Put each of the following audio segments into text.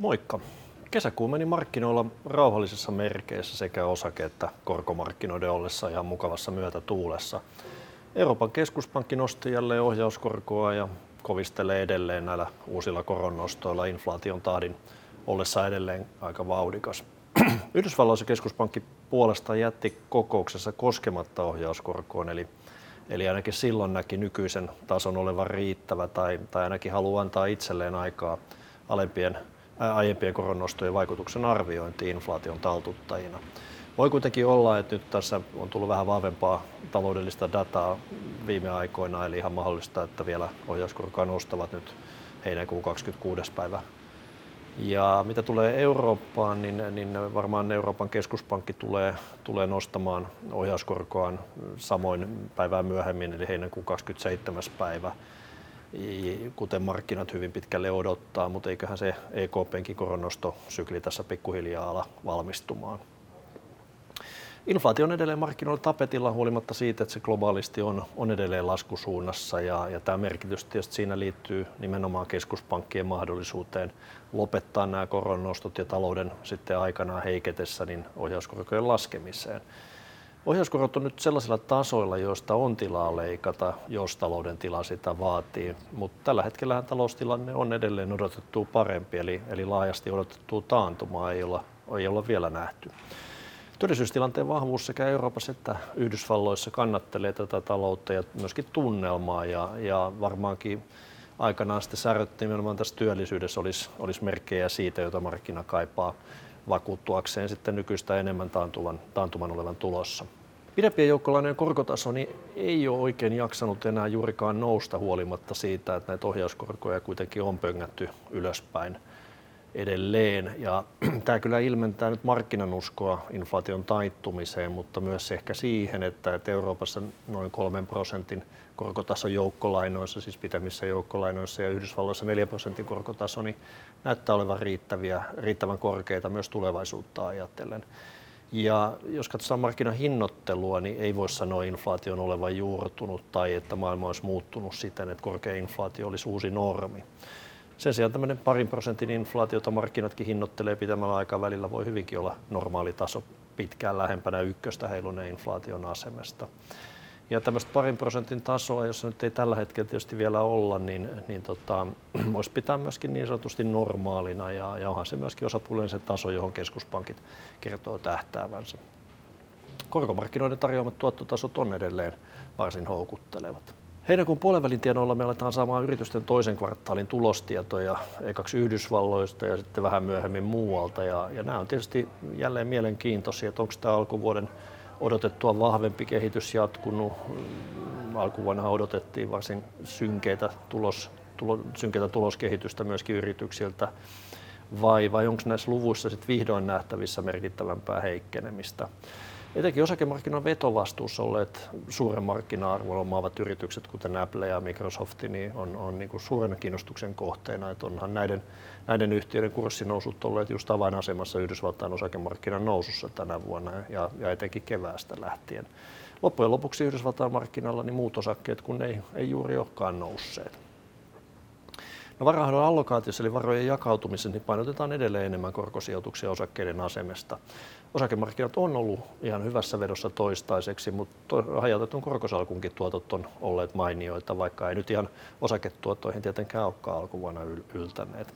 Moikka. Kesäkuu meni markkinoilla rauhallisissa merkeissä sekä osake- että korkomarkkinoiden ollessa ihan mukavassa myötätuulessa. Euroopan keskuspankki nosti jälleen ohjauskorkoa ja kovistelee edelleen näillä uusilla koronnostoilla inflaation tahdin ollessa edelleen aika vauhdikas. Yhdysvalloissa keskuspankki puolestaan jätti kokouksessa koskematta ohjauskorkoon, eli, eli ainakin silloin näki nykyisen tason olevan riittävä tai, tai ainakin haluaa antaa itselleen aikaa alempien aiempien koronnostojen vaikutuksen arviointi inflaation taltuttajina. Voi kuitenkin olla, että nyt tässä on tullut vähän vahvempaa taloudellista dataa viime aikoina, eli ihan mahdollista, että vielä ohjauskorkoa nostavat nyt heinäkuun 26. päivä. Ja mitä tulee Eurooppaan, niin, niin varmaan Euroopan keskuspankki tulee, tulee nostamaan ohjauskorkoaan samoin päivää myöhemmin, eli heinäkuun 27. päivä kuten markkinat hyvin pitkälle odottaa, mutta eiköhän se EKPnkin koronostosykli tässä pikkuhiljaa ala valmistumaan. Inflaatio on edelleen markkinoilla tapetilla huolimatta siitä, että se globaalisti on, on edelleen laskusuunnassa ja, ja tämä merkitys tietysti siinä liittyy nimenomaan keskuspankkien mahdollisuuteen lopettaa nämä koronnostot ja talouden sitten aikanaan heiketessä niin ohjauskorkojen laskemiseen. Ohjauskorot on nyt sellaisilla tasoilla, joista on tilaa leikata, jos talouden tila sitä vaatii, mutta tällä hetkellä taloustilanne on edelleen odotettu parempi, eli, eli laajasti odotettua taantumaa ei olla, ei olla vielä nähty. Työllisyystilanteen vahvuus sekä Euroopassa että Yhdysvalloissa kannattelee tätä taloutta ja myöskin tunnelmaa ja, ja varmaankin aikanaan sitten säröt nimenomaan tässä työllisyydessä olisi, olisi merkkejä siitä, jota markkina kaipaa vakuuttuakseen sitten nykyistä enemmän taantuman, taantuman olevan tulossa. Pidempien joukkolainojen korkotaso niin ei ole oikein jaksanut enää juurikaan nousta huolimatta siitä, että näitä ohjauskorkoja kuitenkin on pöngätty ylöspäin edelleen. Ja tämä kyllä ilmentää nyt markkinan uskoa inflaation taittumiseen, mutta myös ehkä siihen, että Euroopassa noin kolmen prosentin korkotaso joukkolainoissa, siis pitämissä joukkolainoissa ja Yhdysvalloissa 4 prosentin korkotaso, niin näyttää olevan riittäviä, riittävän korkeita myös tulevaisuutta ajatellen. Ja jos katsotaan markkinan hinnoittelua, niin ei voi sanoa inflaation olevan juurtunut tai että maailma olisi muuttunut siten, että korkea inflaatio olisi uusi normi. Sen sijaan tämmöinen parin prosentin inflaatiota markkinatkin hinnoittelee pitämällä aikavälillä voi hyvinkin olla normaali taso pitkään lähempänä ykköstä heiluneen inflaation asemesta. Ja tämmöistä parin prosentin tasoa, jossa nyt ei tällä hetkellä tietysti vielä olla, niin, niin tota, voisi pitää myöskin niin sanotusti normaalina ja, ja onhan se myöskin osapuolinen se taso, johon keskuspankit kertoo tähtäävänsä. Korkomarkkinoiden tarjoamat tuottotasot on edelleen varsin houkuttelevat. Heinäkuun puolenvälin tienoilla me aletaan saamaan yritysten toisen kvartaalin tulostietoja ekaksi Yhdysvalloista ja sitten vähän myöhemmin muualta. Ja, ja nämä on tietysti jälleen mielenkiintoisia, että onko tämä alkuvuoden odotettua vahvempi kehitys jatkunut. Alkuvuonna odotettiin varsin synkeitä, tulos, tulo, synkeitä tuloskehitystä myöskin yrityksiltä. Vai, vai onko näissä luvuissa sit vihdoin nähtävissä merkittävämpää heikkenemistä? Etenkin osakemarkkinoiden vetovastuussa olleet suuren markkina-arvon omaavat yritykset, kuten Apple ja Microsoft, niin on, on niin kuin suuren kiinnostuksen kohteena. Että onhan näiden, näiden yhtiöiden kurssinousut olleet just avainasemassa Yhdysvaltain osakemarkkinan nousussa tänä vuonna ja, ja etenkin keväästä lähtien. Loppujen lopuksi Yhdysvaltain markkinalla niin muut osakkeet kun ei, ei juuri olekaan nousseet. No varainhoidon allokaatiossa eli varojen jakautumisessa niin painotetaan edelleen enemmän korkosijoituksia osakkeiden asemesta. Osakemarkkinat on ollut ihan hyvässä vedossa toistaiseksi, mutta hajautetun korkosalkunkin tuotot on olleet mainioita, vaikka ei nyt ihan osaketuottoihin tietenkään olekaan alkuvuonna yltäneet.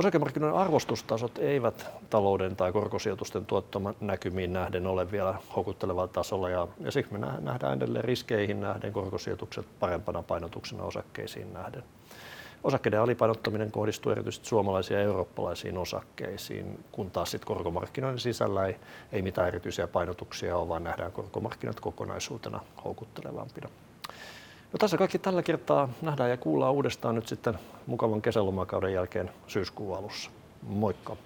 Osakemarkkinoiden arvostustasot eivät talouden tai korkosijoitusten näkymiin nähden ole vielä houkuttelevalla tasolla ja, ja siksi me nähdään edelleen riskeihin nähden korkosijoitukset parempana painotuksena osakkeisiin nähden. Osakkeiden alipainottaminen kohdistuu erityisesti suomalaisiin ja eurooppalaisiin osakkeisiin, kun taas sitten korkomarkkinoiden sisällä ei, ei mitään erityisiä painotuksia ole, vaan nähdään korkomarkkinat kokonaisuutena houkuttelevampina. No tässä kaikki tällä kertaa nähdään ja kuullaan uudestaan nyt sitten mukavan kesälomakauden jälkeen syyskuun alussa. Moikka!